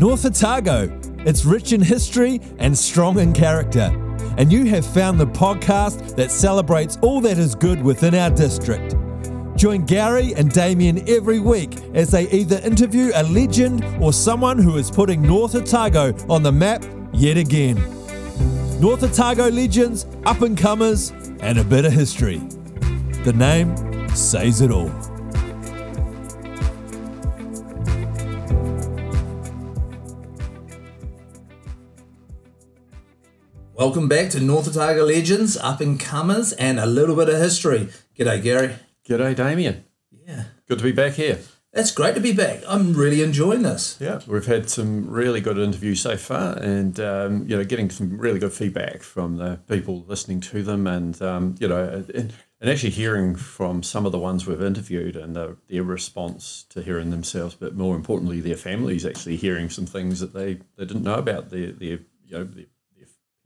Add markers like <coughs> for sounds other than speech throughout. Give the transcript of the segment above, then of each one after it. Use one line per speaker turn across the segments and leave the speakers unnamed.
North Otago. It's rich in history and strong in character. And you have found the podcast that celebrates all that is good within our district. Join Gary and Damien every week as they either interview a legend or someone who is putting North Otago on the map yet again. North Otago legends, up and comers, and a bit of history. The name says it all.
Welcome back to North Otago Legends, Up and Comers, and a little bit of history. G'day, Gary.
G'day, Damien.
Yeah,
Good to be back here.
that's great to be back. I'm really enjoying this.
Yeah, we've had some really good interviews so far, and um, you know, getting some really good feedback from the people listening to them, and um, you know, and, and actually hearing from some of the ones we've interviewed and the, their response to hearing themselves, but more importantly, their families actually hearing some things that they, they didn't know about their their you know their, their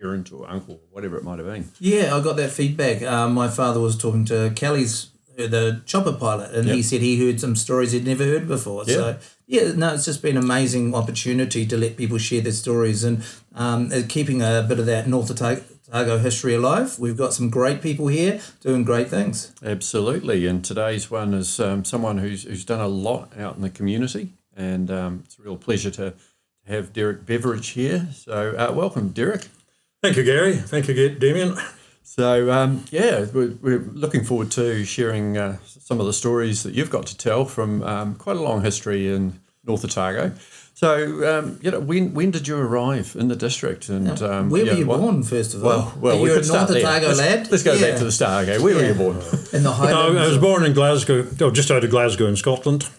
parent or uncle or whatever it might have been.
Yeah, I got that feedback. Um, my father was talking to Kelly's, uh, the chopper pilot, and he said he heard some stories he'd never heard before. So, yeah, no, it's just been an amazing opportunity to let people share their stories and um, uh, keeping a bit of that North Otago Otago history alive. We've got some great people here doing great things.
Absolutely, and today's one is um, someone who's who's done a lot out in the community, and um, it's a real pleasure to have Derek Beveridge here. So, uh, welcome, Derek.
Thank you, Gary. Thank you, Damien.
So, um, yeah, we're, we're looking forward to sharing uh, some of the stories that you've got to tell from um, quite a long history in North Otago. So, um, you know, when when did you arrive in the district? And um,
Where
yeah,
were you
what-
born, first of all?
Well, well,
Are
we could
a
start
North
there.
Otago
let's,
lad?
Let's go
Yeah.
back to the start. Okay, where were you born?
In the
No, I was born in Glasgow, oh, just out of Glasgow in Scotland,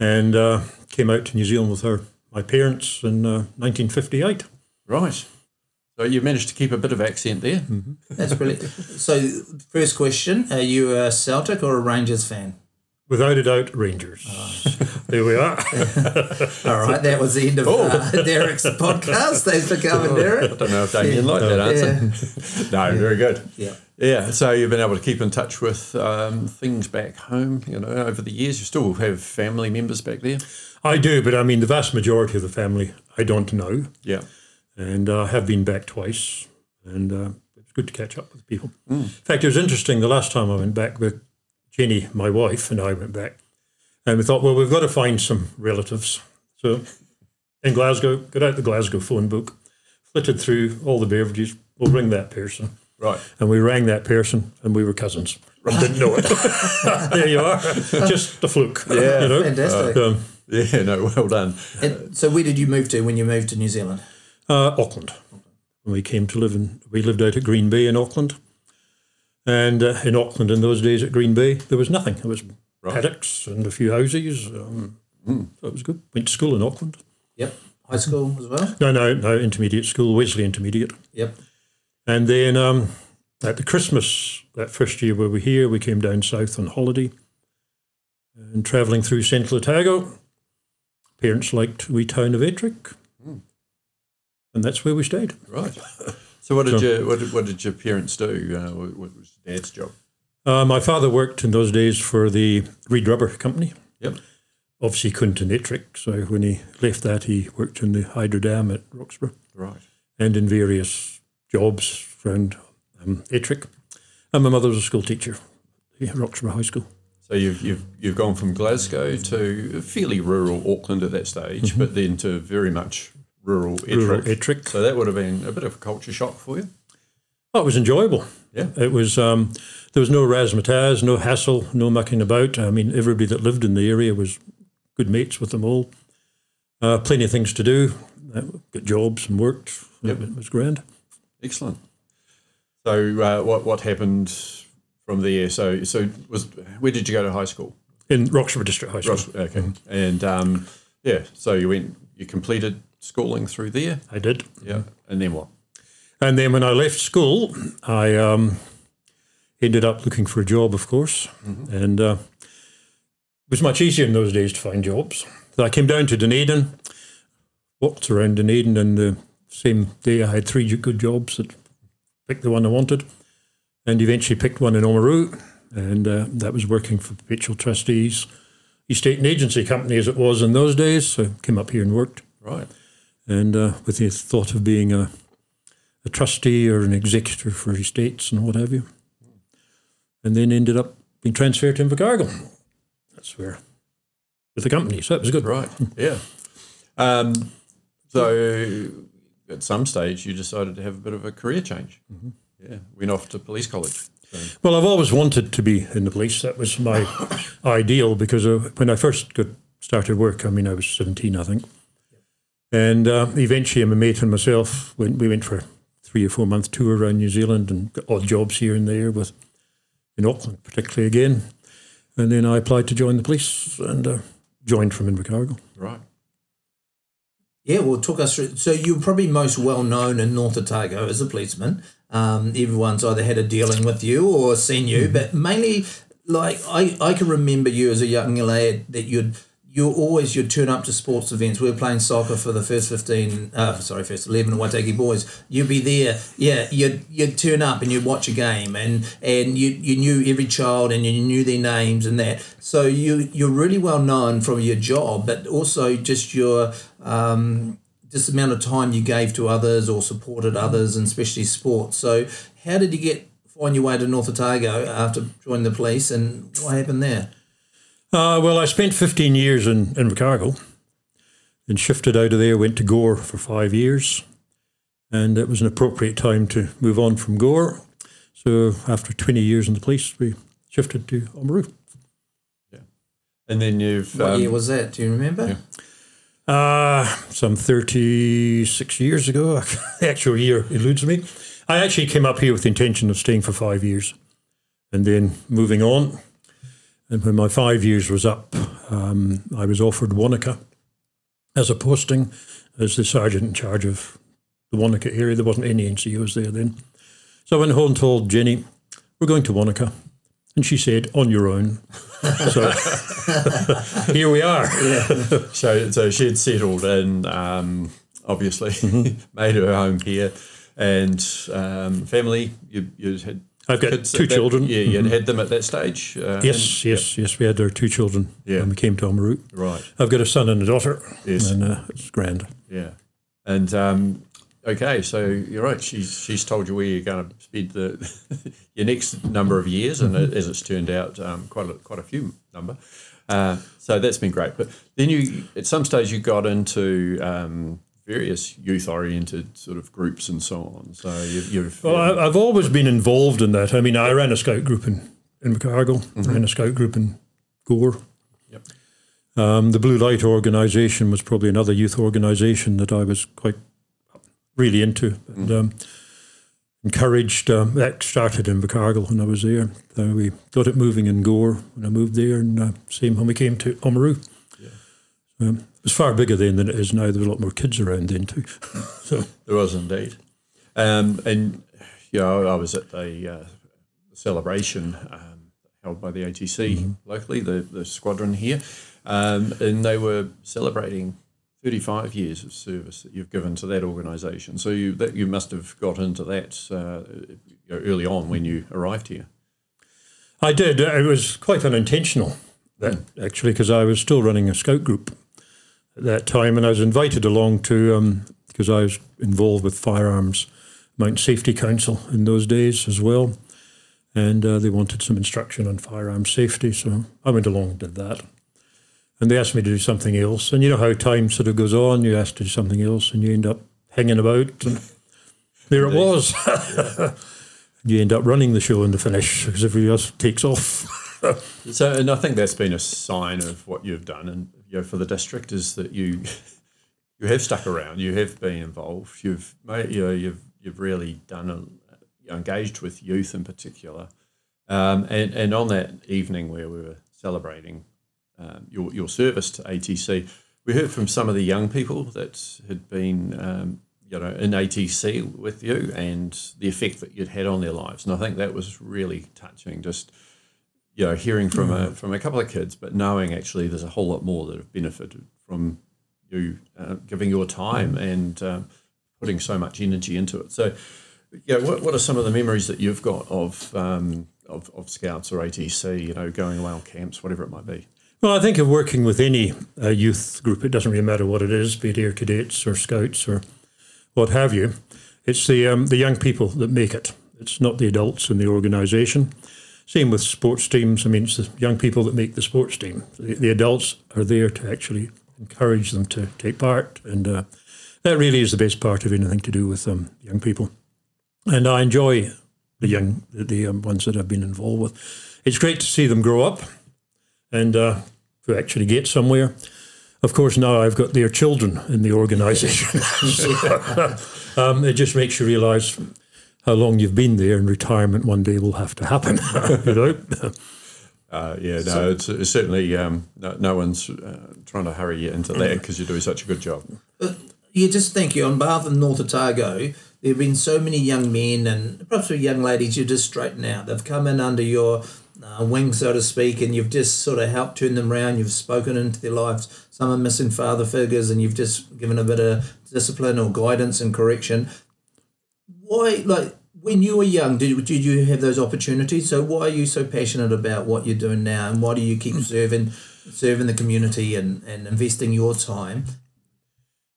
and uh, came out to New Zealand with her, my parents in uh, 1958.
Right. So you managed to keep a bit of accent there.
That's brilliant. So, first question: Are you a Celtic or a Rangers fan?
Without a doubt, Rangers. <laughs> there we are. <laughs>
All right, that was the end of uh, Derek's podcast. Thanks for coming, Derek.
I don't know if Damien liked that answer. <laughs> no, very good.
Yeah.
Yeah, so you've been able to keep in touch with um, things back home, you know, over the years. You still have family members back there?
I do, but I mean, the vast majority of the family I don't know,
Yeah.
And I uh, have been back twice, and uh, it's good to catch up with people. In fact, it was interesting the last time I went back with Jenny, my wife, and I went back, and we thought, well, we've got to find some relatives. So in Glasgow, got out the Glasgow phone book, flitted through all the Beveridges. We'll ring that person.
Right.
And we rang that person, and we were cousins. I didn't know it. <laughs> there you are. Just a fluke.
Yeah.
You know?
Fantastic.
Um,
Yeah, no, well done.
And so, where did you move to when you moved to New Zealand?
Uh, Auckland. When we came to live in, we lived out at Green Bay in Auckland. And uh, in Auckland in those days at Green Bay, there was nothing. There was paddocks and a few houses. Um, so it was good. Went to school in Auckland.
Yep. High school as well.
No, no, no, intermediate school, Wesley Intermediate.
Yep.
And then um, at the Christmas, that first year we were here, we came down south on holiday and travelling through Central Otago. Parents liked wee town of Ettrick. And that's where we stayed.
Right. <laughs> So what did
So-
you what did, what did your parents do? Uh, what, was your dad's job?
Uh, my father worked in those days for the Reed Rubber Company.
Yep.
Obviously, couldn't in Ettrick, so when he left that, he worked in the hydro dam at Roxburgh
Right.
and in various jobs around um, Ettrick. And my mother was a school teacher at Roxburgh High School.
So you've you've you've gone from Glasgow to fairly rural Auckland at that stage, but then to very much rural Ettrick.
Ettrick.
So that would have been a bit of a culture shock for you.
Oh, it was enjoyable.
Yeah.
It was. Um, there was no razzmatazz, no hassle, no mucking about. I mean, everybody that lived in the area was good mates with them all. Uh, plenty of things to do. Uh, got jobs and worked.
Yep.
It was grand.
Excellent. So uh, what what happened from there? So so was where did you go to high school?
in Roxburgh District High School.
Okay. And um, yeah, so you went you completed schooling through there.
I did.
Yeah. And then what?
And then when I left school, I um, ended up looking for a job, of course. And uh, it was much easier in those days to find jobs. So I came down to Dunedin, walked around Dunedin, and the same day I had three good jobs that picked the one I wanted. And eventually picked one in Oamaru, and uh, that was working for Perpetual Trustees, Estate and Agency Company as it was in those days. So came up here and worked.
Right.
And uh, with the thought of being a, a trustee or an executor for estates and what have you. And then ended up being transferred to Invercargill. That's where, with the company. So that was good.
Right. Yeah. Um, so at some stage, you decided to have a bit of a career change. Yeah. Went off to police college. So,
Well, I've always wanted to be in the police. That was my <coughs> ideal because uh, when I first got started work, I mean, I was 17, I think. And uh, eventually, my mate and myself, went, we went for a three or four month tour around New Zealand and got odd jobs here and there with in Auckland, particularly again. And then I applied to join the police and uh, joined from Invercargill.
right.
Yeah, well, talk us through. So you're probably most well known in North Otago as a policeman. Um, everyone's either had a dealing with you or seen you, but mainly, like I, I can remember you as a young lad that you'd you always you'd turn up to sports events. We were playing soccer for the first fifteen, uh, sorry, first eleven at Waitaki Boys. You'd be there, yeah. You'd you'd turn up and you'd watch a game, and and you you knew every child and you knew their names and that. So you you're really well known from your job, but also just your um, just the amount of time you gave to others or supported others, and especially sports. So how did you get find your way to North Otago after joining the police, and what happened there?
Uh, well, I spent 15 years in Invercargill and shifted out of there, went to Gore for five years. And it was an appropriate time to move on from Gore. So after 20 years in the police, we shifted to Oamaru. Yeah.
And then you've.
What
um,
year was that? Do you remember?
Uh, some 36 years ago. <laughs> the actual year eludes me. I actually came up here with the intention of staying for five years and then moving on. And when my five years was up, um, I was offered Wanaka as a posting as the sergeant in charge of the Wanaka area. There wasn't any NCOs there then. So I went home and told Jenny, we're going to Wanaka. And she said, on your own. <laughs> so <laughs> here we are.
So, so she had settled in, um, obviously,
Mm-hmm. <laughs>
made her home here, and um, family. You, you had
I've got
kids
two
that-
children.
Yeah, you had had them at that stage. Uh,
Yes, yes, yes. We had our two children
Yeah.
when we came to Oamaru.
and- right.
I've got a son and a daughter,
Yes.
and uh, it's grand.
Yeah, and um, okay, so you're right. She's she's told you where you're going to spend the <laughs> your next number of years, and it, as it's turned out, um, quite a, quite a few number. Uh, so that's been great. But then you, at some stage, you got into um, various youth-oriented sort of groups and so on. So you've, you've
Well, I, I've always been involved in that. I mean, I ran a scout group in, in Invercargill, I ran a scout group in Gore.
Yep.
Um, the Blue Light organisation was probably another youth organisation that I was quite really into and um, encouraged. Um, that started in Invercargill when I was there. So we got it moving in Gore when I moved there, and uh, same when we came to Oamaru. Um, it was far bigger then than it is now. There were a lot more kids around then too. <laughs> so
There was indeed. Um, and, you know, I was at the uh, celebration um, held by the ATC locally, the, the squadron here, um, and they were celebrating 35 years of service that you've given to that organisation. So you that you must have got into that uh, early on when you arrived here.
I did. It was quite unintentional, that actually, because I was still running a scout group that time, and I was invited along to because I was involved with firearms Mountain Safety Council in those days as well, and uh, they wanted some instruction on firearm safety, so I went along and did that. And they asked me to do something else, and you know how time sort of goes on. You ask to do something else, and you end up hanging about, and <laughs> there it was. <laughs> you end up running the show in the finish because everybody else takes off. <laughs>
So, and I think that's been a sign of what you've done, and you know, for the district is that you <laughs> you have stuck around, you have been involved, you've made, you know, you've you've really done a, engaged with youth in particular, um, and and on that evening where we were celebrating um, your your service to ATC, we heard from some of the young people that had been. Um, you know, in ATC with you and the effect that you'd had on their lives, and I think that was really touching. Just you know, hearing from a from a couple of kids, but knowing actually there's a whole lot more that have benefited from you uh, giving your time and um, putting so much energy into it. So, yeah, what, what are some of the memories that you've got of, um, of of Scouts or ATC? You know, going away on camps, whatever it might be.
Well, I think of working with any uh, youth group, it doesn't really matter what it is, be it Air Cadets or Scouts or what have you. It's the um, the young people that make it. It's not the adults in the organisation. Same with sports teams. I mean, it's the young people that make the sports team. The, the adults are there to actually encourage them to take part, and uh, that really is the best part of anything to do with um, young people. And I enjoy the young, the, um, ones that I've been involved with. It's great to see them grow up and uh, to actually get somewhere. Of course, now I've got their children in the organisation. <laughs> so, <laughs> um, it just makes you realise how long you've been there, and retirement one day will have to happen. <laughs> you know.
Uh, yeah, no, it's, it's certainly um, no, no one's uh, trying to hurry you into that because you're doing such a good job.
Yeah, just thank you. On behalf of North Otago, there have been so many young men and perhaps young ladies you just straighten out. They've come in under your uh, wing, so to speak, and you've just sort of helped turn them around. You've spoken into their lives. Some are missing father figures, and you've just given a bit of discipline or guidance and correction. Why, like, when you were young, did, did you have those opportunities? So why are you so passionate about what you're doing now, and why do you keep serving, serving the community and, and investing your time?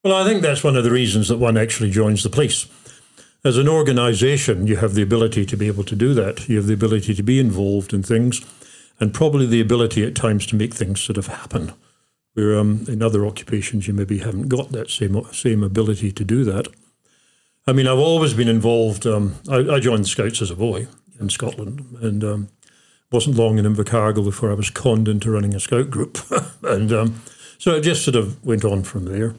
Well, I think that's one of the reasons that one actually joins the police. As an organisation, you have the ability to be able to do that. You have the ability to be involved in things, and probably the ability at times to make things sort of happen. Where um, in other occupations, you maybe haven't got that same same ability to do that. I mean, I've always been involved. Um, I, I, joined the Scouts as a boy in Scotland, and um, wasn't long in Invercargill before I was conned into running a Scout group, <laughs> and um, so it just sort of went on from there.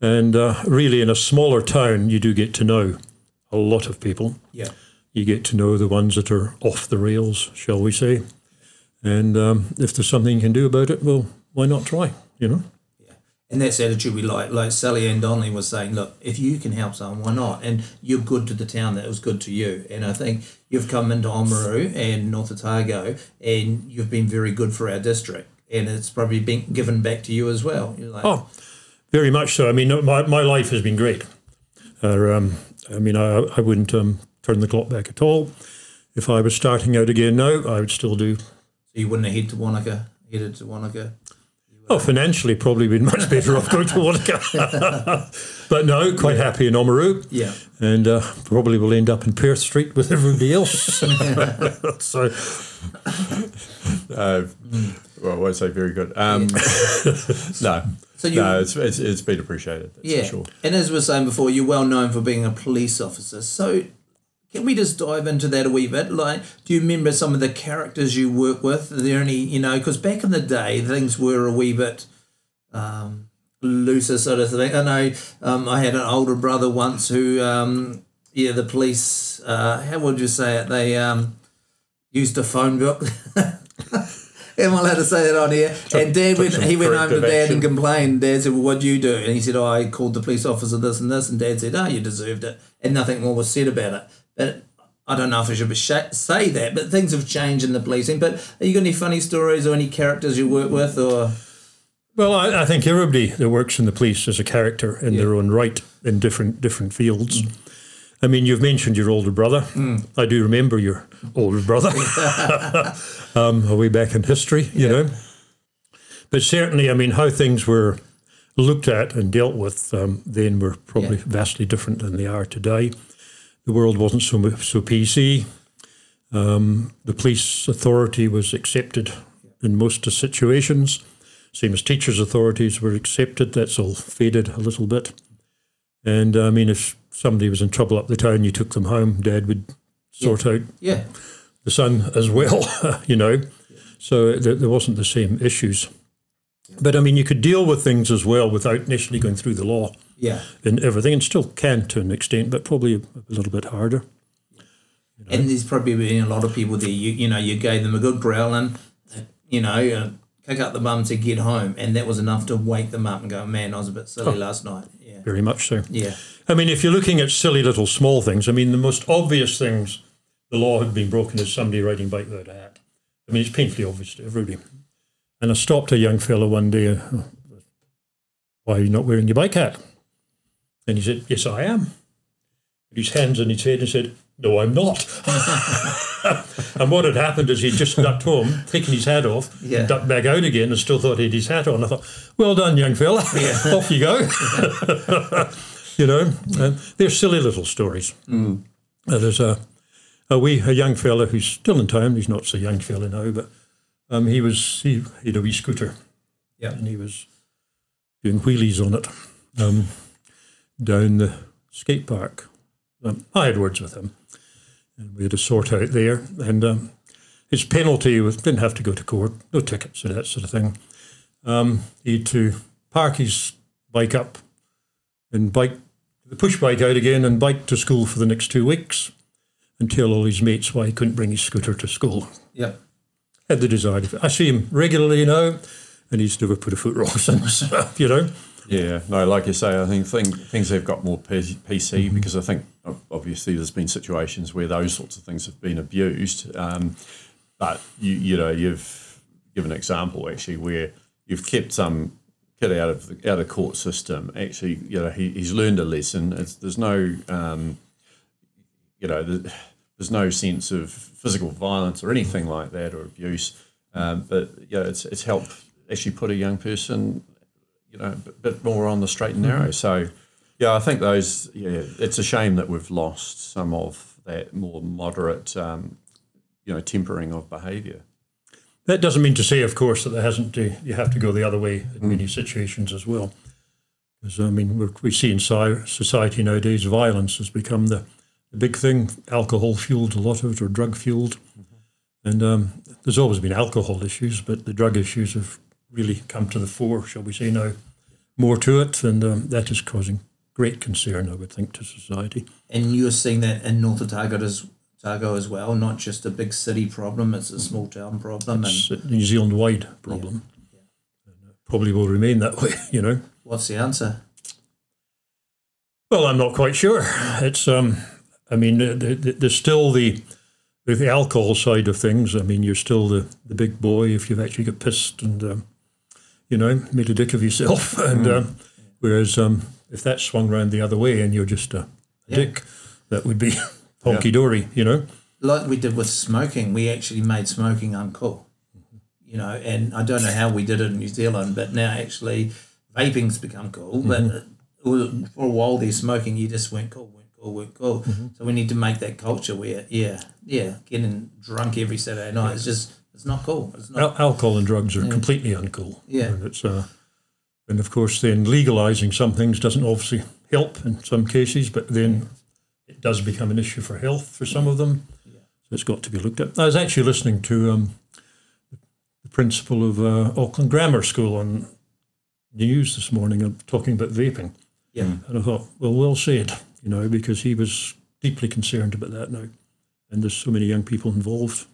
And uh, really, in a smaller town, you do get to know a lot of people.
Yeah.
You get to know the ones that are off the rails, shall we say. And um, if there's something you can do about it, well, why not try, you know?
And that's attitude we like. Like Sally Ann Donnelly was saying, look, if you can help someone, why not? And you're good to the town that was good to you. And I think you've come into Oamaru and North Otago and you've been very good for our district. And it's probably been given back to you as well.
Like, oh, very much so. I mean, my, my life has been great. Uh, um, I mean, I, I wouldn't um, turn the clock back at all. If I was starting out again now, I would still do. So
you wouldn't have headed to Wanaka, headed to Wanaka?
Oh, financially, probably been much better off going to <laughs> Wanaka. but no, quite yeah. happy in Oamaru.
Yeah.
And uh, probably will end up in Perth Street with everybody else. <laughs> so.
Uh, well, I won't say very good. Um, <laughs> no. So you, no, it's, it's, it's been appreciated. yeah, sure.
And as we were saying before, you're well known for being a police officer. So can we just dive into that a wee bit? Like, do you remember some of the characters you work with? Are there any, you know, because back in the day, things were a wee bit um, looser sort of thing. I know um, I had an older brother once who, um, yeah, the police, uh, how would you say it? They um, used a phone book. <laughs> am I allowed to say that on here? and Dad went, he went home to Dad action. and complained. Dad said, "Well, what do you do?" And he said, "Oh, I called the police officer this and this." And Dad said, "Oh, you deserved it," and nothing more was said about it. But I don't know if I should say that, but things have changed in the policing. But are you got any funny stories or any characters you work with, or?
Well, I, I think everybody that works in the police is a character in yeah. their own right in different different fields. Mm. I mean, you've mentioned your older brother. Mm. I do remember your older brother, <laughs> um, way back in history, you yeah. know. But certainly, I mean, how things were looked at and dealt with um, then were probably yeah. vastly different than they are today. The world wasn't so so PC. Um, the police authority was accepted in most situations. Same as teachers' authorities were accepted. That's all faded a little bit. And I mean, if somebody was in trouble up the town, you took them home. Dad would sort
yeah.
out
yeah.
the son as well, <laughs> you know. So there, there wasn't the same issues. But I mean, you could deal with things as well without initially going through the law.
Yeah.
And everything, and still can to an extent, but probably a, little bit harder.
You know? And there's probably been a lot of people there. You you know, you gave them a good growling, you know, uh, kick up the bum to get home, and that was enough to wake them up and go, "Man, I was a bit silly oh, last night." Yeah.
Very much so.
Yeah.
I mean, if you're looking at silly little small things, I mean, the most obvious things the law had been broken is somebody riding bike without a hat. I mean, it's painfully obvious to everybody. And I stopped a young fellow one day. Uh, Why are you not wearing your bike hat? And he said, Yes, I am. Put his hands on his head and said, no, I'm not. <laughs> and what had happened is he'd just ducked home, taken his hat off,
Yeah.
ducked back out again, and still thought he had his hat on. I thought, well done, young fella. <laughs> off you go. <laughs> you know, and they're silly little stories. Uh, there's a, a wee, a young fella who's still in town. He's not so young fella now, but um, he was he, he had a wee scooter,
Yeah.
and he was doing wheelies on it um, down the skate park. Um, I had words with him, and we had a sort out there. And um, his penalty was didn't have to go to court, no tickets or that sort of thing. Um, he had to park his bike up and bike the push bike out again and bike to school for the next two weeks and tell all his mates why he couldn't bring his scooter to school.
Yeah.
Had the desire. I see him regularly now, and he's never put a foot wrong since. you know.
Yeah, no, like you say, I think thing, things have got more PC because I think obviously there's been situations where those sorts of things have been abused. Um, but you, you know, you've given an example actually where you've kept some kid out of the out of court system. Actually, you know, he, he's learned a lesson. It's, there's no, um, you know, there- there's no sense of physical violence or anything like that or abuse. Um, but yeah, it's it's helped actually put a young person you know, a bit- more on the straight and narrow. So, yeah, I think those, yeah, it's a shame that we've lost some of that more moderate, um, you know, tempering of behaviour.
That doesn't mean to say, of course, that there hasn't to, you have to go the other way in many situations as well. Because, I mean, we're, we see in society nowadays, violence has become the, the big thing. Alcohol fueled, a lot of it, or drug fueled. And um, there's always been alcohol issues, but the drug issues have really come to the fore, shall we say now, more to it. And um, that is causing great concern, I would think, to society.
And you're seeing that in North Otago as, Otago as well, not just a big city problem, it's a small town problem. And
a New Zealand wide problem. And, uh, Probably will remain that way, <laughs> you know.
what's the answer?
Well, I'm not quite sure. It's, um, I mean, th- th- there's still the the alcohol side of things. I mean, you're still the, the big boy if you've actually got pissed and um, you know made a dick of yourself. <laughs> And um, whereas um, if that swung round the other way and you're just a,
Yeah.
dick, that would be <laughs> honky dory, you know.
Like we did with smoking, we actually made smoking uncool. You know, and I don't know how we did it in New Zealand, but now actually vaping's become cool. But it was- for a while there, smoking, you just weren't cool, weren't cool, weren't cool. So we need to make that culture where, yeah, yeah, getting drunk every Saturday night is just, it's not cool. It's not.
Al- alcohol and drugs are completely uncool.
Yeah.
And it's uh, and of course then legalizing some things doesn't obviously help in some cases, but then it does become an issue for health for some of them. Yeah. So it's got to be looked at. I was actually listening to um, the principal of uh, Auckland Grammar School on news this morning uh, talking about vaping.
Yeah.
And I thought, well, well said, you know, because he was deeply concerned about that now. And there's so many young people involved.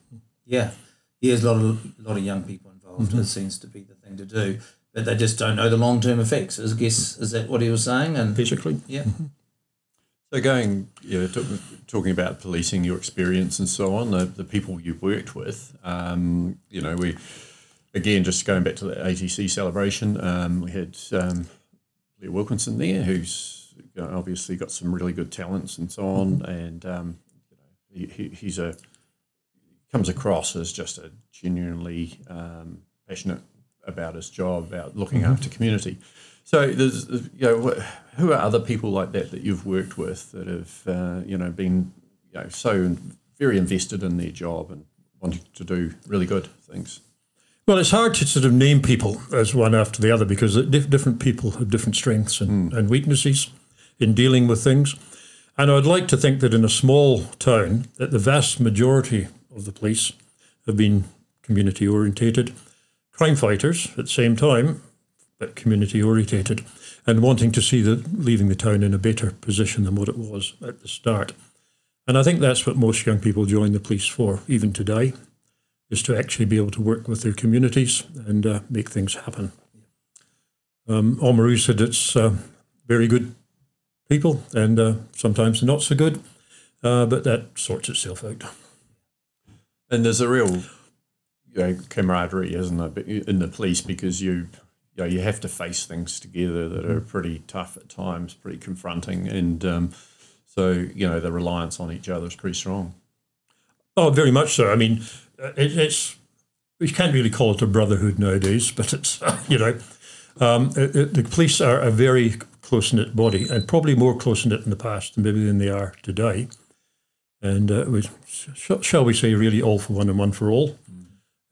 Yeah, there's a lot of lot of young people involved. It seems to be the thing to do, but they just don't know the long term effects. I guess is that what he was saying? And
Basically,
yeah,
So going, you know, talk, talking about policing, your experience and so on, the, the people you've worked with, um, you know, we, again, just going back to the ATC celebration, um, we had um, Leah Wilkinson there, who's you know, obviously got some really good talents and so on, and um, you know, he, he, he's a comes across as just a genuinely um, passionate about his job, about looking after community. So there's, you know, who are other people like that that you've worked with that have, uh, you know, been, you know, so very invested in their job and wanting to do really good things.
Well, it's hard to sort of name people as one after the other because different people have different strengths and, and weaknesses in dealing with things. And I'd like to think that in a small town, that the vast majority of the police have been community orientated, crime fighters at the same time, but community orientated, and wanting to see the leaving the town in a better position than what it was at the start. And I think that's what most young people join the police for, even today is to actually be able to work with their communities and uh, make things happen. Um, Oamaru said it's uh, very good people and uh, sometimes not so good, uh, but that sorts itself out.
And there's a real, you know, camaraderie, isn't there, in the police because you, you know, you have to face things together that are pretty tough at times, pretty confronting, and um, So you know the reliance on each other is pretty strong.
Oh, very much so. I mean, uh, it, it's we can't really call it a brotherhood nowadays, but it's <laughs> you know, um, it, it- the police are a very close knit body, and probably more close knit in the past than maybe than they are today. And uh, it was, sh- shall we say, really all for one and one for all.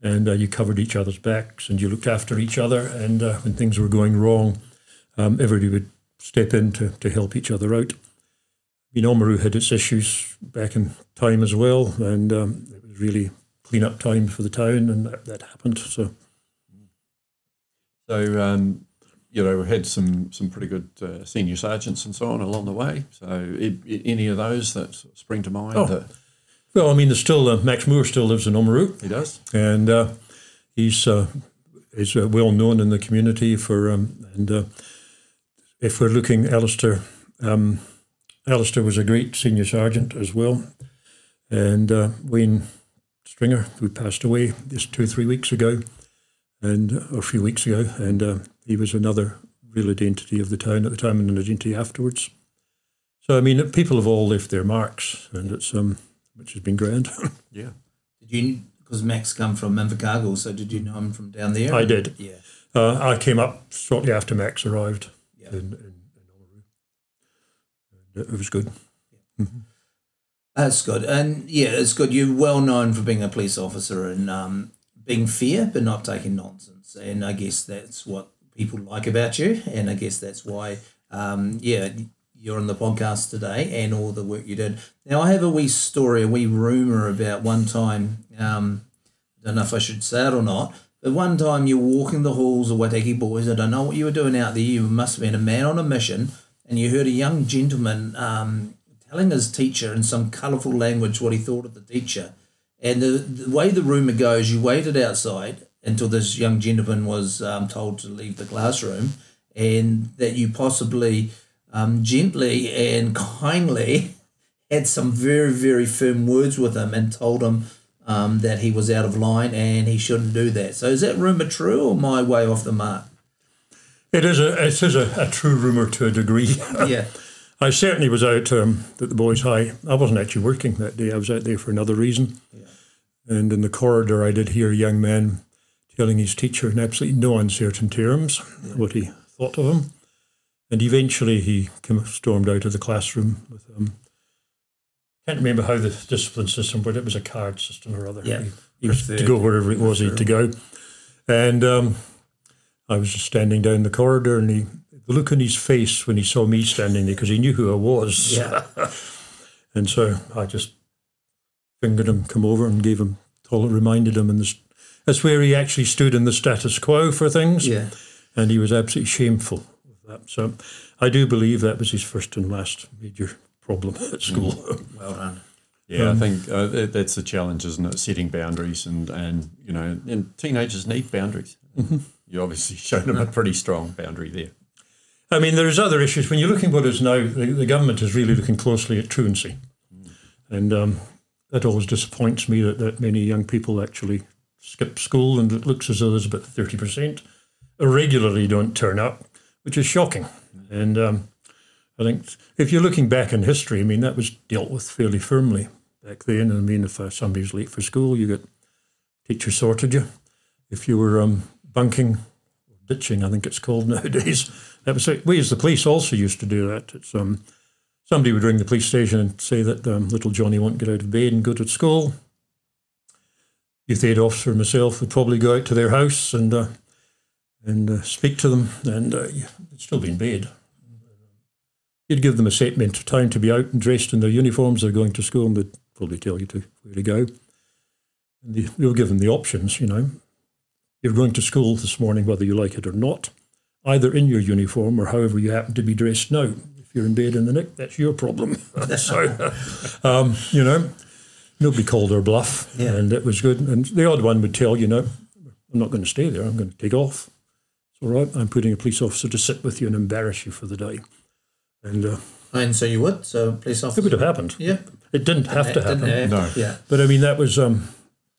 And uh, you covered each other's backs, and you looked after each other. And uh, when things were going wrong, um, everybody would step in to, to help each other out. Mean, Oamaru had its issues back in time as well, and um, it was really clean up time for the town, and that, that happened. So,
So um, you know we had some some pretty good uh, senior sergeants and so on along the way. So i i any of those that spring to mind?
Oh.
that
well, I mean, there's still uh, Max Moore still lives in Oamaru,
he does.
and uh, he's uh, is uh, well known in the community for. Um, and uh, if we're looking, Alistair, um, Alistair was a great senior sergeant as well, and uh, Wayne Stringer, who passed away just two or three weeks ago, and or a few weeks ago, and uh, he was another real identity of the town at the time and an identity afterwards. So I mean, people have all left their marks, and it's um, which has been grand. <laughs>
Yeah.
Did you, because Max come from Invercargill, so did you know him from down there?
I did.
Yeah.
Uh, I came up shortly after Max arrived
Yeah.
in, in, in Oamaru. And it was good.
That's good. And yeah, it's good. You're well known for being a police officer and um, being fair, but not taking nonsense. And I guess that's what people like about you. And I guess that's why, um, yeah, you're on the podcast today and all the work you did. Now, I have a wee story, a wee rumor about one time. Um, I don't know if I should say it or not. But one time you were walking the halls of Waitaki Boys. I don't know what you were doing out there. You must have been a man on a mission. And you heard a young gentleman um, telling his teacher in some colourful language what he thought of the teacher. And the, the way the rumour goes, you waited outside until this young gentleman was um, told to leave the classroom, and that you possibly um, gently and <laughs> kindly had some very, very firm words with him and told him um, that he was out of line and he shouldn't do that. So is that rumour true or my way off the mark?
It is a it is a, a true rumour to a degree. <laughs>
Yeah.
I certainly was out um, at the boys' high. I wasn't actually working that day. I was out there for another reason. Yeah. And in the corridor, I did hear young man telling his teacher in absolutely no uncertain terms what he thought of him. And eventually, he came, stormed out of the classroom with. Um, I can't remember how the discipline system, but it was a card system or other.
Yeah.
He, he was to go wherever it was he had to go. And um, I was just standing down the corridor, and he, the look on his face when he saw me standing there, because he knew who I was.
Yeah. <laughs>
And so I just fingered him, come over, and gave him, told, reminded him, and this, that's where he actually stood in the status quo for things.
Yeah.
And he was absolutely shameful of that. So I do believe that was his first and last major problem at school.
Well done.
Yeah, I think uh, that's the challenge, isn't it? Setting boundaries and, and you know, and teenagers need boundaries. You obviously showed them a pretty strong boundary there.
I mean, there's other issues. When you're looking what is now, the, the government is really looking closely at truancy. And um, that always disappoints me that, that many young people actually skip school and it looks as though there's about 30% irregularly don't turn up, which is shocking. And um, I think if you're looking back in history, I mean, that was dealt with fairly firmly back then. I mean, if uh, somebody was late for school, you got teacher sorted you. If you were um, bunking, ditching, I think it's called <laughs> nowadays, that was we as the police also used to do that. It's um, somebody would ring the police station and say that um, little Johnny won't get out of bed and go to school. Youth aid officer and myself would probably go out to their house and uh, and uh, speak to them, and uh, they'd still be in bed. You'd give them a set amount of time to be out and dressed in their uniforms. They're going to school, and they'd probably tell you to where to go. And you- you'll give them the options. You know, you're going to school this morning, whether you like it or not, either in your uniform or however you happen to be dressed now. If you're in bed in the nick, that's your problem. <laughs> so, um, you know, nobody called her bluff,
Yeah.
and it was good. And the odd one would tell you, no, I'm not going to stay there. I'm going to take off. It's all right. I'm putting a police officer to sit with you and embarrass you for the day. And uh,
And so you would? So police officer.
it would have happened.
Yeah.
It didn't have to happen.
have to,
No.
Yeah.
But I mean, that was um,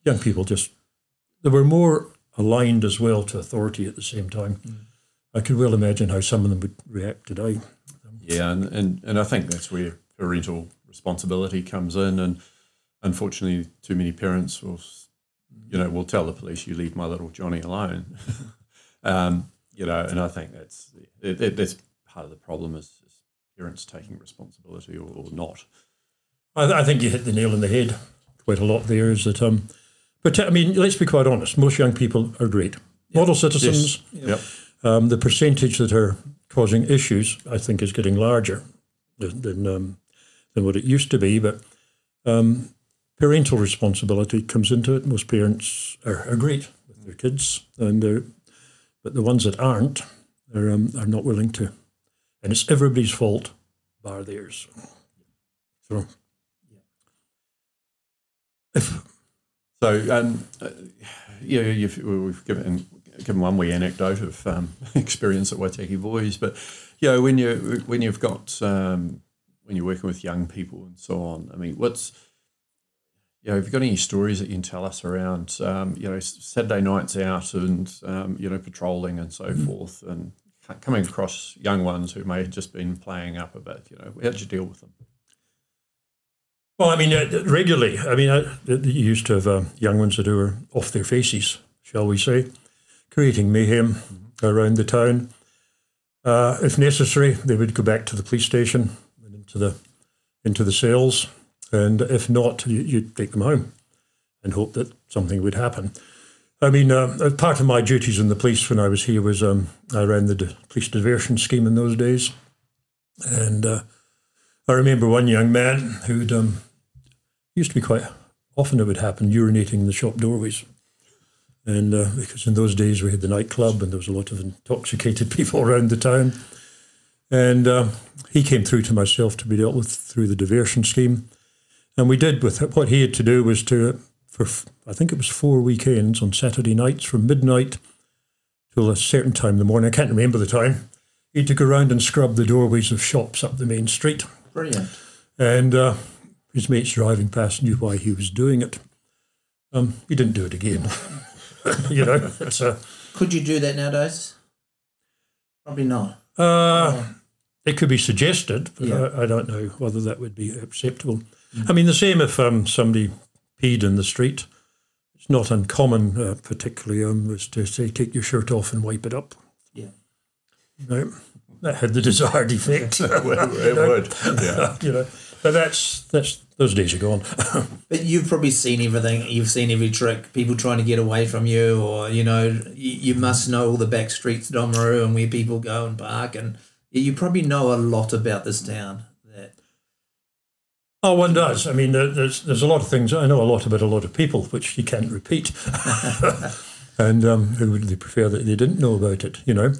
young people just, they were more aligned as well to authority at the same time. I could well imagine how some of them would react today.
Yeah, and, and, and I think that's where parental responsibility comes in, and unfortunately, too many parents will, you know, will tell the police, "You leave my little Johnny alone," <laughs> um, you know, and I think that's it, it, that's part of the problem is, is parents taking responsibility or, or not.
I, I, think you hit the nail on the head quite a lot there. Is that um, but I mean, let's be quite honest. Most young people are great, model citizens.
Yes. Yep.
Um, the percentage that are causing issues, I think, is getting larger than than, um, than what it used to be. But um, parental responsibility comes into it. Most parents are, are great with their kids, and they're, but the ones that aren't are um, are not willing to, and it's everybody's fault, bar theirs. So,
if so, um, uh, yeah, you've, we've given given one wee anecdote of um, <laughs> experience at Waitaki Boys, but you know when you when you've got um, when you're working with young people and so on. I mean, what's you know, have you got any stories that you can tell us around um, you know Saturday nights out and um, you know patrolling and so mm. forth, and coming across young ones who may have just been playing up a bit? You know, how did you deal with them?
Well, I mean, uh, regularly. I mean, uh, you used to have uh, young ones that were off their faces, shall we say, creating mayhem mm-hmm. around the town. Uh, if necessary, they would go back to the police station and into the into the cells, and if not, you, would take them home and hope that something would happen. I mean, uh, part of my duties in the police when I was here was um, I ran the police diversion scheme in those days, and uh, I remember one young man who'd um, used to be quite often it would happen urinating in the shop doorways. And uh, because in those days we had the nightclub and there was a lot of intoxicated <laughs> people around the town. And uh, he came through to myself to be dealt with through the diversion scheme. And we did with what he had to do was to, for I think it was four weekends on Saturday nights from midnight till a certain time in the morning, I can't remember the time, he had to go around and scrub the doorways of shops up the main street.
Brilliant.
And uh, his mates driving past knew why he was doing it. Um, he didn't do it again. <laughs> you know, it's a,
Could you do that nowadays? Probably not.
Uh, It could be suggested, but yeah. I, I, don't know whether that would be acceptable. Mm-hmm. I mean, the same if um, somebody peed in the street. It's not uncommon, uh, particularly, um, was to say, take your shirt off and wipe it up.
Yeah.
No that had the <laughs> desired effect. <laughs>
it would, yeah. <laughs>
you know, but that's that's those days are gone.
but you've probably seen everything. You've seen every trick. People trying to get away from you, or you know, you, you must know all the back streets of Oamaru and where people go and park, and you probably know a lot about this town.
Oh, one does. I mean, there's there's a lot of things. I know a lot about a lot of people, which you can't repeat. <laughs> and um, who would they prefer that they didn't know about it? You know.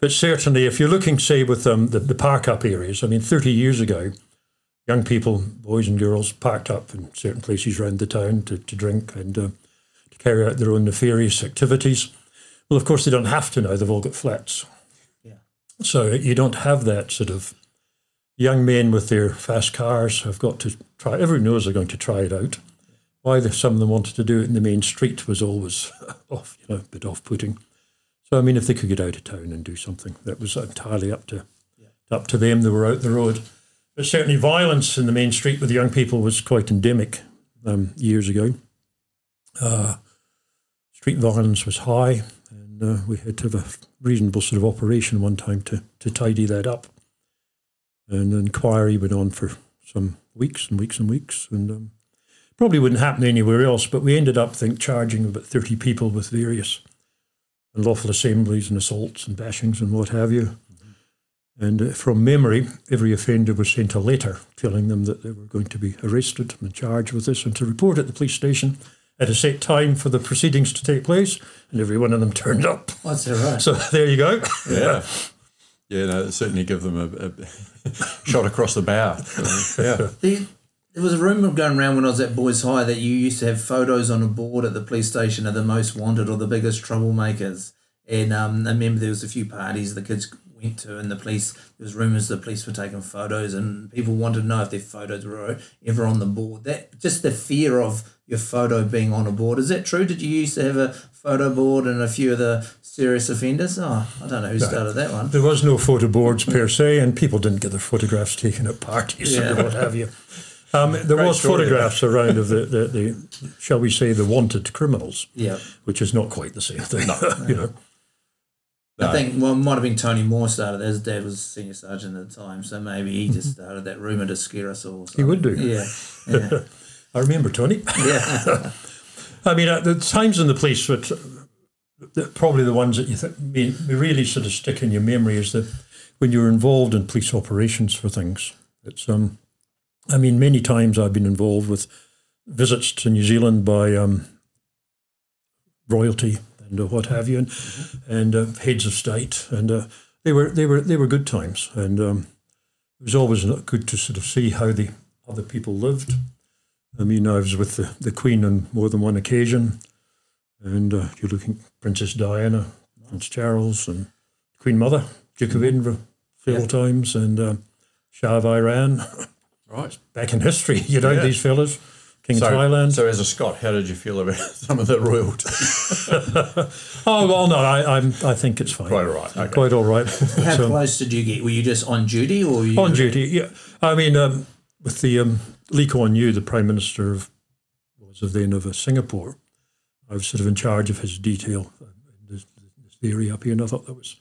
But certainly, if you're looking, say, with um, the, the park up areas, I mean, 30 years ago, young people, boys and girls, parked up in certain places around the town to, to drink and uh, to carry out their own nefarious activities. Well, of course, they don't have to now, they've all got flats.
Yeah.
So you don't have that sort of young men with their fast cars have got to try, everyone knows they're going to try it out. Why some of them wanted to do it in the main street was always <laughs> off, you know, a bit off putting. So I mean, if they could get out of town and do something, that was entirely up to yeah. up to them. They were out the road. But certainly, violence in the main street with young people was quite endemic um, years ago. Uh, street violence was high, and uh, we had to have a reasonable sort of operation one time to to tidy that up. And the inquiry went on for some weeks and weeks and weeks, and um, probably wouldn't happen anywhere else. But we ended up, I think, charging about thirty people with various unlawful assemblies and assaults and bashings and what have you. Mm-hmm. And uh, from memory, every offender was sent a letter telling them that they were going to be arrested and charged with this and to report at the police station at a set time for the proceedings to take place. And every one of them turned up.
That's all right.
So there you go.
Yeah. <laughs> Yeah, no, certainly give them a, a <laughs> shot across the bow. yeah.
The, there was a rumour going around when I was at Boys High that you used to have photos on a board at the police station of the most wanted or the biggest troublemakers. And um, I remember there was a few parties the kids went went to, and the police there was rumours the police were taking photos, and people wanted to know if their photos were ever on the board. That just the fear of your photo being on a board. Is that true? Did you used to have a photo board and a few of the serious offenders? Oh, I don't know who started that one.
There was no photo boards per se, and people didn't get their photographs taken at parties
Yeah.
or what have you. Um, there was
story,
photographs around of the, the, the, shall we say, the wanted criminals,
Yeah.
which is not quite the same thing. <laughs> you know,
I think well, it might have been Tony Moore started. His dad was senior sergeant at the time, so maybe he just started that rumor to scare us all.
he would do.
Yeah, yeah, <laughs>
I remember Tony.
yeah. <laughs>
I mean, at the times in the police, that probably the ones that you think really sort of stick in your memory is that when you're involved in police operations for things. It's um, I mean, many times I've been involved with visits to New Zealand by um, royalty and uh, what have you, and, and uh, heads of state, and uh, they were they were they were good times, and um, it was always good to sort of see how the other people lived. I mean, I was with the, the Queen on more than one occasion, and uh, you're looking Princess Diana, Prince Charles, and Queen Mother, Duke of Edinburgh, several times, and uh, Shah of Iran.
Right.
Back in history, <laughs> you know,
Yeah.
these fellas. King
So,
of Thailand.
so as a Scot, how did you feel about <laughs> some of the royalty? <laughs>
oh well, no, I I'm, I think it's fine.
Quite all right. Okay.
Quite all right.
How <laughs>
So-
close did you get? Were you just on duty, or were you
on duty, yeah. I mean, um, with the um, Lee Kuan Yew, the Prime Minister of was of then of uh, Singapore, I was sort of in charge of his detail uh, in this, this area up here, and I thought that was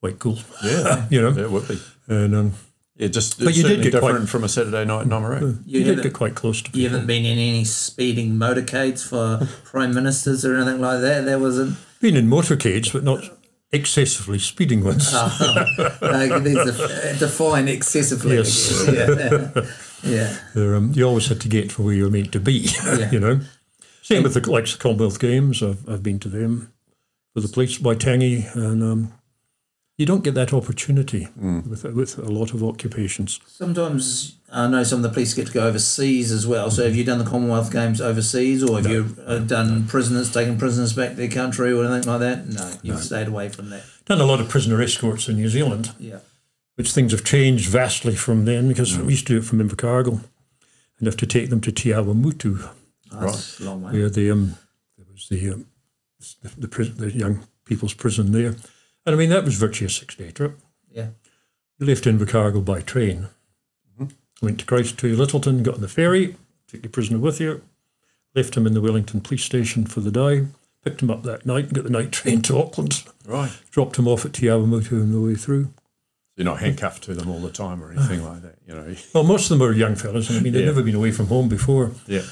quite cool.
Yeah,
you know,
it would be.
and um,
Yeah, just
But
it's
you did
certainly
get quite-
different from a Saturday night in Oamaru.
you,
You
did
haven't-
get quite close to
You haven't been in any speeding motorcades for <laughs> prime ministers or anything like that. There wasn't.
Been in motorcades, but not excessively speeding ones. <laughs>
Like, there's a define excessively.
Yes.
Yeah. <laughs> yeah.
Um, you always had to get to where you were meant to be,
Yeah.
you know. Same with the like the Commonwealth Games. I've, I've been to them for the police Waitangi, and um, you don't get that opportunity with with a lot of occupations.
Sometimes I know some of the police get to go overseas as well. So have you done the Commonwealth Games overseas, or have you uh, done prisoners taking prisoners back to their country or anything like that? No, you've stayed away from that.
Done a lot of prisoner escorts in New Zealand,
Yeah.
which things have changed vastly from then because we used to do it from Invercargill and have to take them to Te Awamutu,
That's a long way.
where the um, there was the um, the, the, pris- the young people's prison there, and I mean that was virtually a six day trip.
Yeah.
You left Invercargill by train, went to Christchurch, Lyttelton, got on the ferry, took the prisoner with you, left him in the Wellington police station for the day, picked him up that night, and got the night train to Auckland,
Right.
dropped him off at Te Awamutu on the way through.
You're not handcuffed to them all the time or anything like that, you know. <laughs>
Well, most of them are young fellas, and I mean they've
Yeah.
never been away from home before.
Yeah.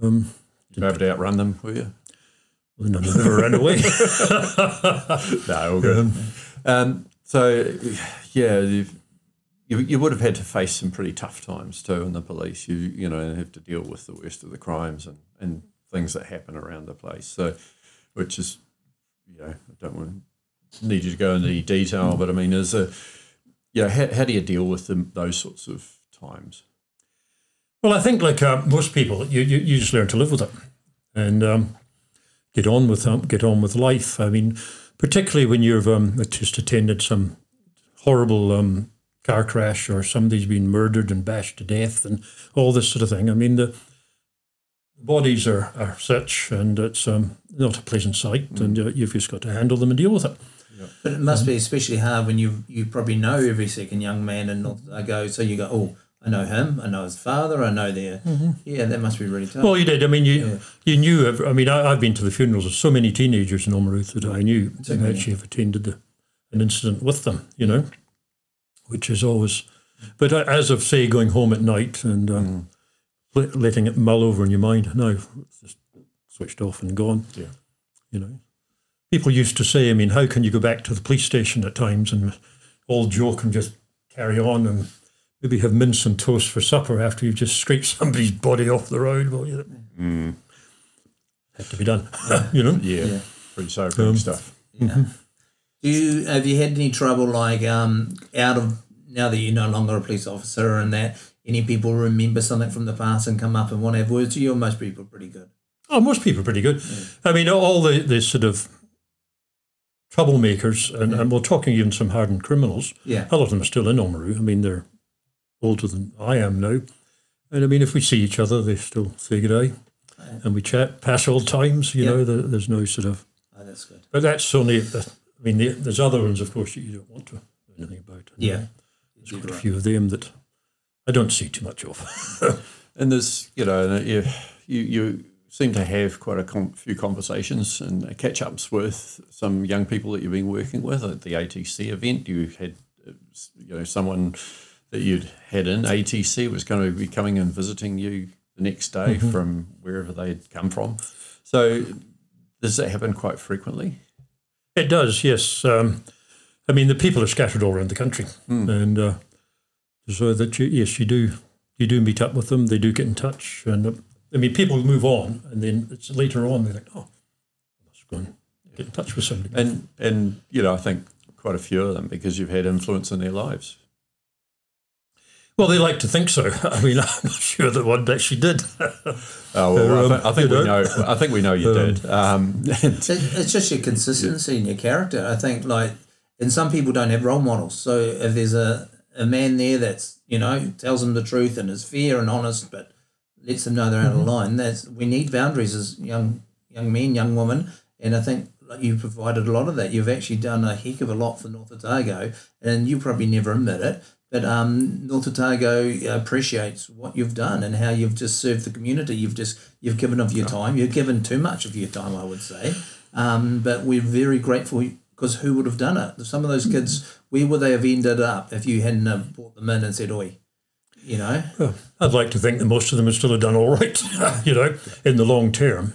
Um,
Did you able to outrun them, were you?
None of them ever ran away. <laughs>
No, all good. Um, so, yeah, you've, you you would have had to face some pretty tough times too in the police. You you know have to deal with the worst of the crimes and, and things that happen around the place. So, which is, you know, I don't want need you to go into any detail, but I mean, is a, you know, how, how do you deal with them, those sorts of times?
Well, I think like uh, most people, you, you you just learn to live with it and um, get on with um, get on with life. I mean, particularly when you've um, just attended some horrible um, car crash or somebody's been murdered and bashed to death and all this sort of thing. I mean, the bodies are, are such, and it's um, not a pleasant sight, and uh, you've just got to handle them and deal with it.
But it must be especially hard when you you probably know every second young man and not I go so you go oh I know him I know his father I know their yeah that must be really tough.
Well, you did. I mean, you you knew. ev- I mean, I, I've been to the funerals of so many teenagers in Oamaru that I knew and actually have attended the, an incident with them. You know, which is always. But uh, as of say, going home at night and um, let- letting it mull over in your mind, Now it's just switched off and gone.
Yeah.
You know, people used to say, I mean, how can you go back to the police station at times and all joke and just carry on and maybe have mince and toast for supper after you've just scraped <laughs> somebody's body off the road? Well, you know, mm. had to be done. <laughs> you know,
Yeah,
Yeah.
pretty sobering um, stuff.
Yeah. Mm-hmm. Do you have you had any trouble like um out of now that you're no longer a police officer and that any people remember something from the past and come up and want to have words to you or most people are pretty good.
Oh, most people are pretty good. I mean, all the, the sort of troublemakers, and, and we're talking even some hardened criminals.
Yeah.
A lot of them are still in Oamaru. I mean, they're older than I am now. And I mean, if we see each other, they still say good day. And we chat, pass old times, you
Yeah.
know, there, there's no sort of.
Oh, that's good.
But that's only, the, I mean, there's other ones, of course, that you don't want to know anything about. And,
Yeah.
uh, There's quite a few of them that I don't see too much of. <laughs>
And there's, you know, you, you, you seem to have quite a com- few conversations and catch ups with some young people that you've been working with at the ATC event. You had, uh, you know, someone that you'd had in ATC was going to be coming and visiting you the next day from wherever they'd come from. So does that happen quite frequently?
It does, yes. Um, I mean, the people are scattered all around the country, and uh, so that you, yes, you do you do meet up with them. They do get in touch, and uh, I mean, people move on, and then it's later on they think, oh, I must go and get in touch with somebody.
And, and, you know, I think quite a few of them because you've had influence in their lives.
Well, they like to think so. <laughs> I mean, I'm not sure that one actually did. <laughs>
Oh well,
Um,
I, th- I think we
know.
know. I think we know you did. Um,
It's, it's just your consistency in your character. I think, like, and some people don't have role models. So if there's a, a man there that's, you know, tells them the truth and is fair and honest, but lets them know they're out of line, that's we need boundaries as young young men, young women. And I think like, you provided a lot of that. You've actually done a heck of a lot for North Otago, and you probably never admit it. But um, North Otago appreciates what you've done and how you've just served the community. You've just you've given of your time. You've given too much of your time, I would say. Um, but we're very grateful because who would have done it? Some of those kids, where would they have ended up if you hadn't have brought them in and said, "Oi," you know?
Well, I'd like to think that most of them would still have done all right, <laughs> you know, in the long term.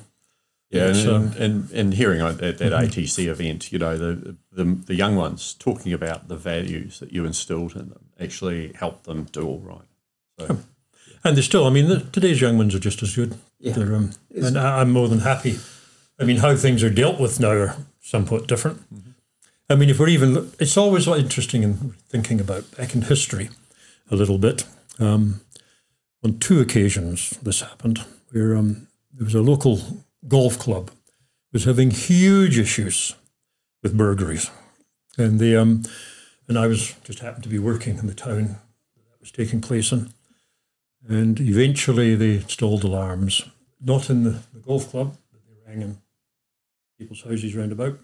Yeah, and,
So-
and, and, and hearing at that, that ATC event, you know, the, the the young ones talking about the values that you instilled in them actually helped them do all right. So,
And they're still, I mean, the, today's young ones are just as good.
Yeah.
They're, um, and I- I'm more than happy. I mean, how things are dealt with now are somewhat different. I mean, if we're even, it's always interesting in thinking about back in history a little bit. Um, on two occasions, this happened where um, there was a local golf club was having huge issues with burglaries, and the um, and I was just happened to be working in the town that was taking place in. And eventually they installed alarms, not in the, the golf club, but they rang in people's houses round about. It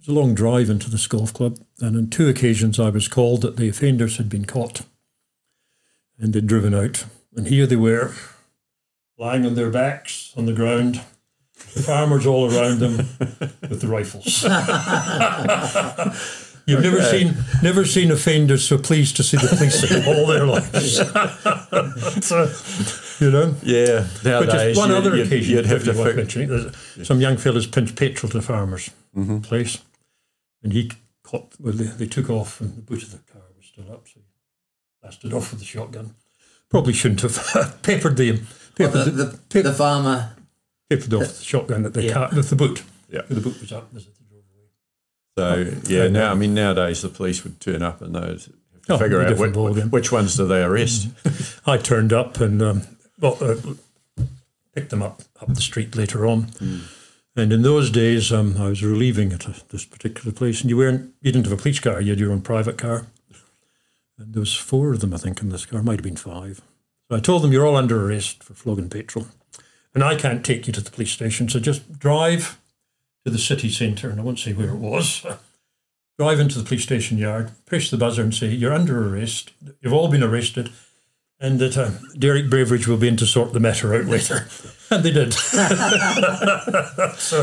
was a long drive into this golf club, and on two occasions I was called that the offenders had been caught and they'd driven out. And here they were, lying on their backs on the ground, farmers all around them with the rifles. <laughs> You've never seen never seen offenders so pleased to see the police all their lives. <laughs> so, you know.
yeah,
But
nowadays
just one
you-
other
you'd,
occasion,
you'd have to
want mentioning, there's some young fellas pinched petrol to the farmer's mm-hmm. place, and he caught. Well, they, they took off, and the boot of the car was still up, so he blasted off with the shotgun. Probably shouldn't have <laughs> peppered the
Well,
peppered,
the,
the,
the, the farmer,
peppered off the shotgun at the
Yeah.
car with the boot.
Yeah.
the boot was up. as they drove away.
So yeah, now I mean nowadays the police would turn up and they'd have to
Oh,
figure out
different
which, which ones do they arrest. <laughs>
I turned up and um, well, uh, picked them up up the street later on. And in those days, um, I was relieving at a, this particular place, and you weren't you didn't have a police car; you had your own private car. And there was four of them, I think, in this car. Might have been five. So I told them, "You're all under arrest for flogging petrol, and I can't take you to the police station. So just drive to the city centre, and I won't say where it was." <laughs> Drive into the police station yard, push the buzzer, and say, You're under arrest. You've all been arrested and that uh, Derek Beveridge will be in to sort the matter out later. <laughs> And they did. <laughs> so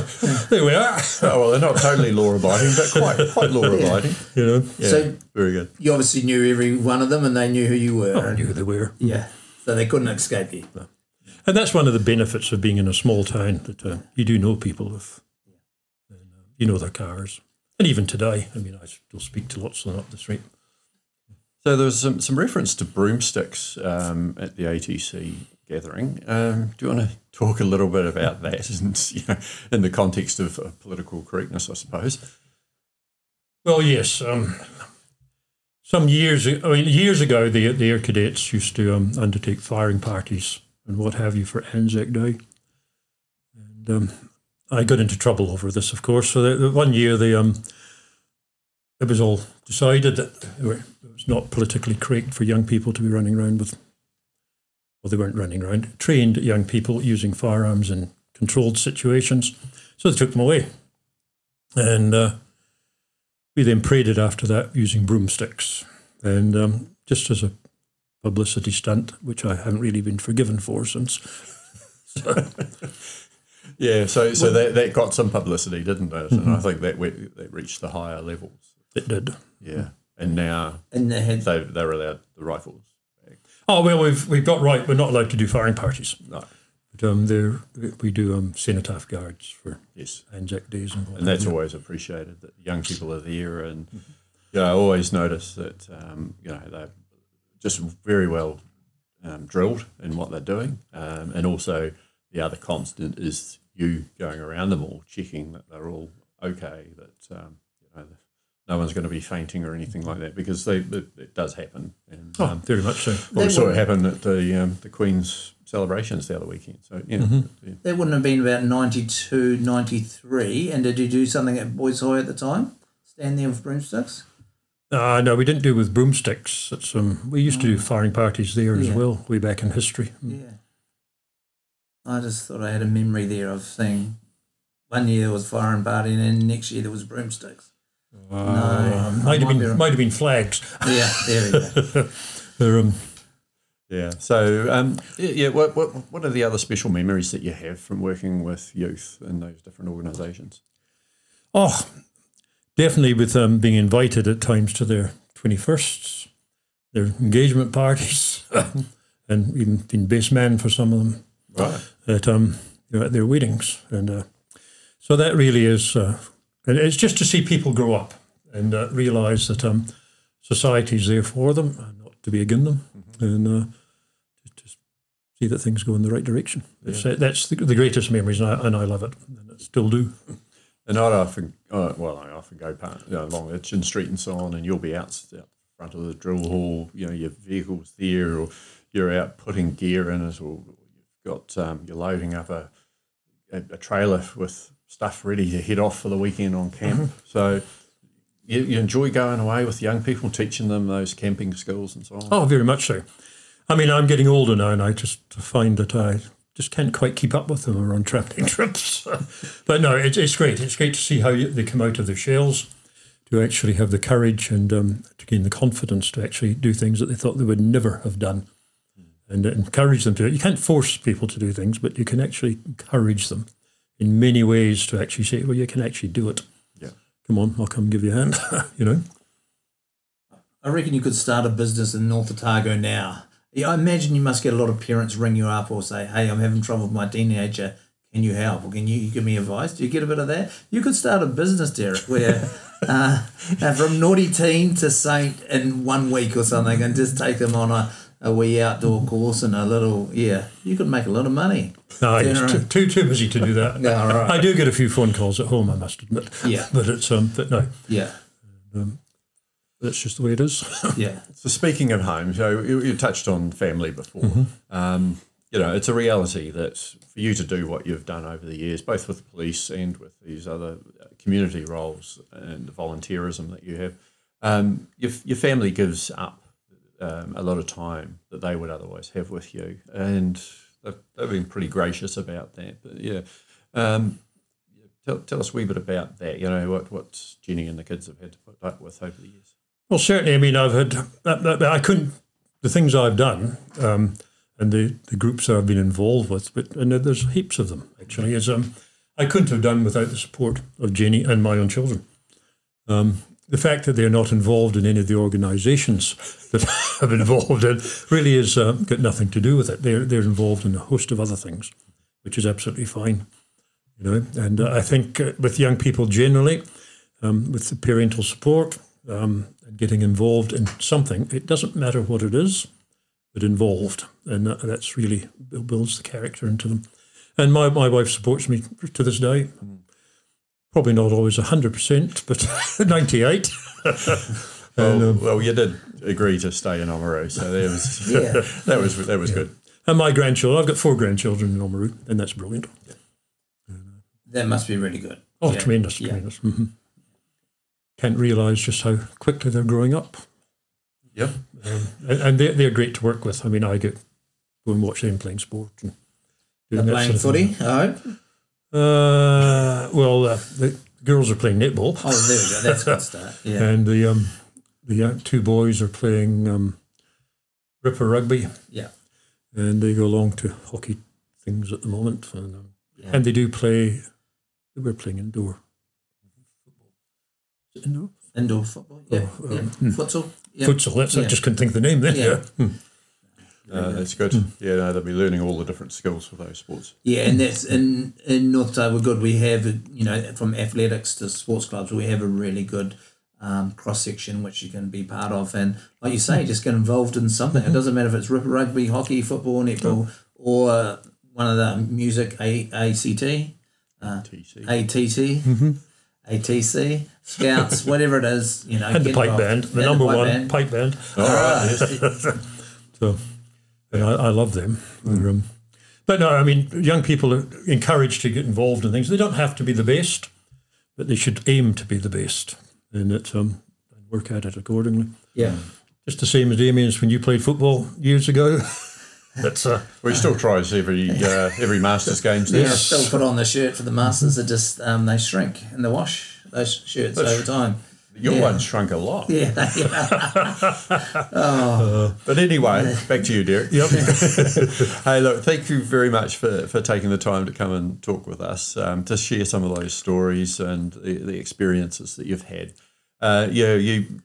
there we are.
oh well, they're not totally law abiding, but quite quite law abiding.
You know,
Yeah,
So-
very good.
you obviously knew every one of them and they knew who you were.
I
and-
knew who they were.
yeah. So they couldn't escape you.
And that's one of the benefits of being in a small town that uh, you do know people if and, uh, you know their cars. And even today, I mean, I still speak to lots of them up the street.
So there was some, some reference to broomsticks um, at the ATC gathering. Um, do you want to talk a little bit about that, <laughs> and, you know, in the context of uh, political correctness, I suppose?
Well, yes. Um, some years, I mean, years ago, the the air cadets used to um, undertake firing parties and what have you for Anzac Day, and um, I got into trouble over this, of course. So the, the one year, they um, it was all decided that it was not politically correct for young people to be running around with, well, they weren't running around, trained young people using firearms in controlled situations. So they took them away. And uh, we then paraded after that using broomsticks. And um, just as a publicity stunt, which I haven't really been forgiven for since. <laughs>
Yeah, so so that, that got some publicity, didn't it? And I think that went, that reached the higher levels.
It did.
Yeah, and now
And they had
they they're allowed the rifles.
Oh well, we've we've got right. We're not allowed to do firing parties.
No,
But um, there we do um, cenotaph guards for
yes,
Anzac days and,
and that's always appreciated that young people are there, and you know, I always notice that um, you know they're just very well um, drilled in what they're doing, um, and also the other constant is you going around them all, checking that they're all okay, that um, you know no one's going to be fainting or anything like that, because they it, it does happen, and
Oh,
um,
very much so.
well, we saw it happen at the um, the Queen's celebrations the other weekend. So yeah, yeah.
That wouldn't have been about 92, 93. And did you do something at Boys High at the time? Stand there with broomsticks?
Uh, no, we didn't do with broomsticks. It's, um, we used to do firing parties there as well, way back in history.
Yeah. I just thought I had a memory there of seeing one year there was firing party and then next year there was broomsticks. no.
Um, might have
Might be
been might have been flags.
Yeah, there we go. <laughs>
They're, um,
Yeah. So, um, yeah, yeah what, what, what are the other special memories that you have from working with youth in those different organisations?
oh, definitely with um, being invited at times to their twenty firsts, their engagement parties, <laughs> and even being best man for some of them.
Right.
at um you know, at their weddings, and uh, so that really is, uh, and it's just to see people grow up and uh, realise that um society's there for them, and not to be against them, and uh, just see that things go in the right direction. Uh, that's the, the greatest memories, and I, and I love it, and I still do.
And I'd often, uh, well, I often go part, you know, along Itchen Street and so on, and you'll be out out front of the drill hall, you know, your vehicle's there, or you're out putting gear in it, or you've got, um, you're loading up a, a, a trailer with stuff ready to head off for the weekend on camp. So you, you enjoy going away with young people, teaching them those camping skills and so on.
Oh, very much so. I mean, I'm getting older now, and I just find that I just can't quite keep up with them or on travelling trips. <laughs> but no, it's, it's great. It's great to see how you, they come out of their shells, to actually have the courage and um, to gain the confidence to actually do things that they thought they would never have done, and encourage them to. You can't force people to do things, but you can actually encourage them in many ways to actually say, "Well, you can actually do it."
Yeah.
Come on, I'll come give you a hand. <laughs> you know.
I reckon you could start a business in North Otago now. Yeah, I imagine you must get a lot of parents ring you up or say, "Hey, I'm having trouble with my teenager. Can you help? Or can you give me advice?" Do you get a bit of that? You could start a business, Derek, where <laughs> uh, uh, from naughty teen to saint in one week or something, and just take them on a, a wee outdoor course and a little yeah. You could make a lot of money.
No, it's too, too too busy to do that. <laughs>
All right.
I do get a few phone calls at home, I must admit.
Yeah.
but it's um, but no,
Yeah,
that's just the way it is. <laughs>
yeah,
So speaking of home, so you, you touched on family before. Um, you know, it's a reality that for you to do what you've done over the years, both with the police and with these other uh, community roles and the volunteerism that you have, um, your, your family gives up um, a lot of time that they would otherwise have with you, and they've, they've been pretty gracious about that. But yeah, um, tell, tell us a wee bit about that. You know, what what Jenny and the kids have had to put up with over the years.
Well, certainly, I mean, I've had I, I- I couldn't the things I've done um, and the, the groups I've been involved with, but and there's heaps of them actually. Is um, I couldn't have done without the support of Jenny and my own children. Um, the fact that they're not involved in any of the organisations that <laughs> I'm involved in really has uh, got nothing to do with it. They're they're involved in a host of other things, which is absolutely fine, you know. And uh, I think uh, with young people generally, um, with the parental support um, and getting involved in something, it doesn't matter what it is, but involved, and that, that's really builds the character into them. And my, my wife supports me to this day. Probably not always 100%, but <laughs> 98. <laughs>
Well,
um,
well, you did agree to stay in Oamaru, so that was <laughs>
Yeah.
that was that was good.
And my grandchildren, I've got four grandchildren in Oamaru, and that's brilliant.
that must be really good.
Oh,
Yeah.
tremendous,
Yeah.
tremendous. hmm can't realise just how quickly they're growing up.
Yep.
And, and they're, they're great to work with. I mean, I get go and watch them playing sport and
They're
doing
playing
sort of
footy, I hope.
Uh, well, uh, the girls are playing netball,
Oh, there we go. That's a good start. <laughs> Yeah.
and the um, the young, two boys are playing um, Ripper rugby,
Yeah.
and they go along to hockey things at the moment, and, um,
Yeah.
and they do play. We're playing indoor. Is it Indoor
Indoor football. Yeah.
Oh,
yeah. Futsal. Yeah.
futsal. That's I just couldn't think of the name then.
Yeah.
Yeah. Hmm.
Uh, that's good. Yeah, no, they'll be learning all the different skills for those sports.
Yeah, and that's in in North Otago. We're good. We have you know from athletics to sports clubs, we have a really good um, cross section which you can be part of, and like you say, just get involved in something. It doesn't matter if it's ripper rugby, hockey, football, netball, or one of the music A ACT, uh,
TC.
ATT, ATC, Scouts, <laughs> whatever it is. You know,
And the pipe band, the number
pipe
one
band.
pipe band.
All right. yes. <laughs>
So, and I, I love them. They're, um, but no, I mean, young people are encouraged to get involved in things. They don't have to be the best, but they should aim to be the best, and it's um, work at it accordingly.
Yeah.
Just the same as Damien's when you played football years ago. <laughs> That's uh,
We still tries every uh, every Masters games
Yeah, still put on the shirt for the Masters. They just um, they shrink in the wash those shirts over time.
Your
Yeah.
one shrunk a lot.
Yeah, yeah. <laughs>
But anyway, back to you, Derek.
yep. <laughs>
Hey, look, thank you very much for, for taking the time to come and talk with us, um, to share some of those stories and the, the experiences that you've had. Uh, yeah, you,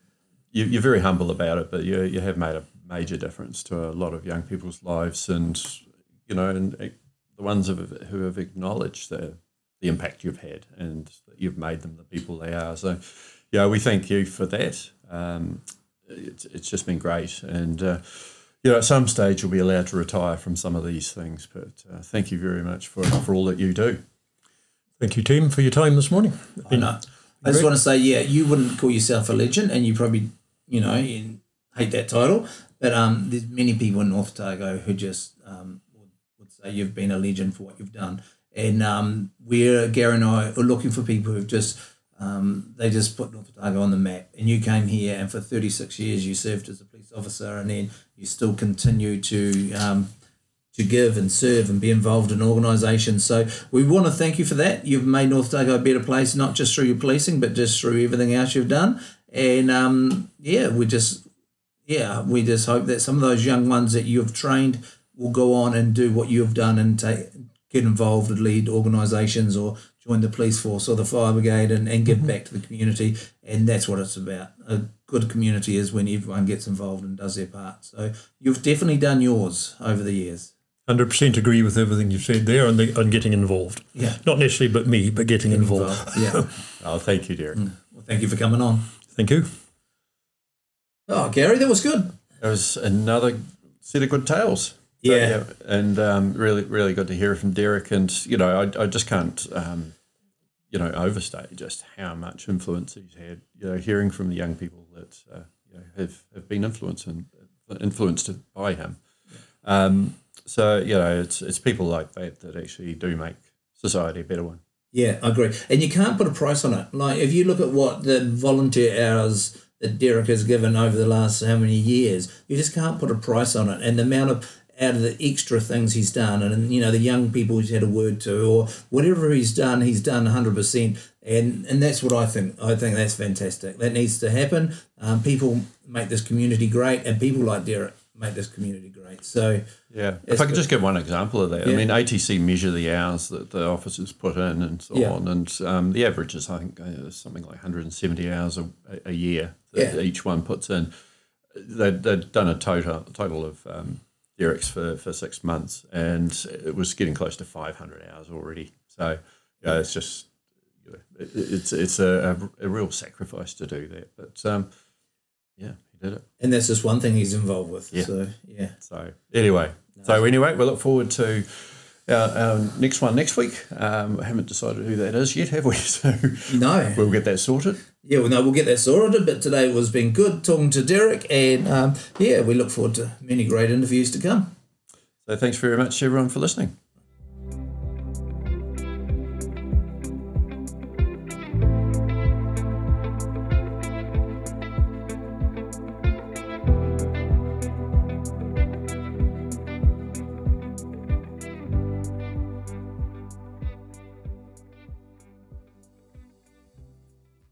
you, you're very humble about it, but you, you have made a major difference to a lot of young people's lives and, you know, and the ones who have, who have acknowledged the, the impact you've had and that you've made them the people they are. So, yeah, we thank you for that. Um, it's, it's just been great. And, uh, you know, at some stage you'll be allowed to retire from some of these things, but uh, thank you very much for, for all that you do.
Thank you, team, for your time this morning.
I know. I just want to say, yeah, you wouldn't call yourself a legend, and you probably, you know, you hate that title. But um, there's many people in North Otago who just um, would, say you've been a legend for what you've done. And um, we're Gary and I are looking for people who've just um, they just put North Otago on the map. And you came here, and for 36 years you served as a police officer, and then you still continue to um, to give and serve and be involved in organisations. So we want to thank you for that. You've made North Otago a better place, not just through your policing, but just through everything else you've done. And um, yeah, we just yeah, we just hope that some of those young ones that you've trained will go on and do what you've done and take get involved and lead organisations or join the police force or the fire brigade and, and give mm-hmm. back to the community. And that's what it's about. A good community is when everyone gets involved and does their part. So you've definitely done yours over the years.
Hundred percent agree with everything you've said there on the on getting involved.
Yeah.
Not necessarily, but me, but getting involved.
Yeah. <laughs>
Oh, thank you, Derek. Mm.
Well, thank you for coming on.
Thank you.
Oh, Gary, that was good.
It was another set of good tales.
Yeah.
and um, really, really good to hear from Derek. And you know, I, I just can't, um, you know, overstate just how much influence he's had. You know, hearing from the young people that uh, you know, have have been influenced and influenced by him. Um, so you know, it's it's people like that that actually do make society a better one.
Yeah, I agree. And you can't put a price on it. Like if you look at what the volunteer hours that Derek has given over the last how many years, you just can't put a price on it. And the amount of out of the extra things he's done, and you know the young people he's had a word to, or whatever he's done, he's done hundred percent. And and that's what I think. I think that's fantastic. That needs to happen. Um, people make this community great, and people like Derek make this community great. So
Yeah. If I could
good.
just give one example of that,
Yeah.
I mean, ATC measure the hours that the officers put in and so
Yeah.
on, and um, the average is, I think, uh, something like 170 hours a, a year that
Yeah.
each one puts in. They'd, they'd done a total total of um, Derek's for, for six months, and it was getting close to 500 hours already. So, yeah, it's just you know, it, it's it's a, a, a real sacrifice to do that, but um, yeah, he did it.
and that's just one thing he's involved with.
Yeah.
So yeah.
So anyway, so anyway, we look forward to our, our next one next week. Um, I haven't decided who that is yet, have we? <laughs> So
No.
we'll get that sorted.
Yeah, well, no, we'll get that sorted. But today was been good talking to Derek, and um, yeah, we look forward to many great interviews to come.
So thanks very much, everyone, for listening.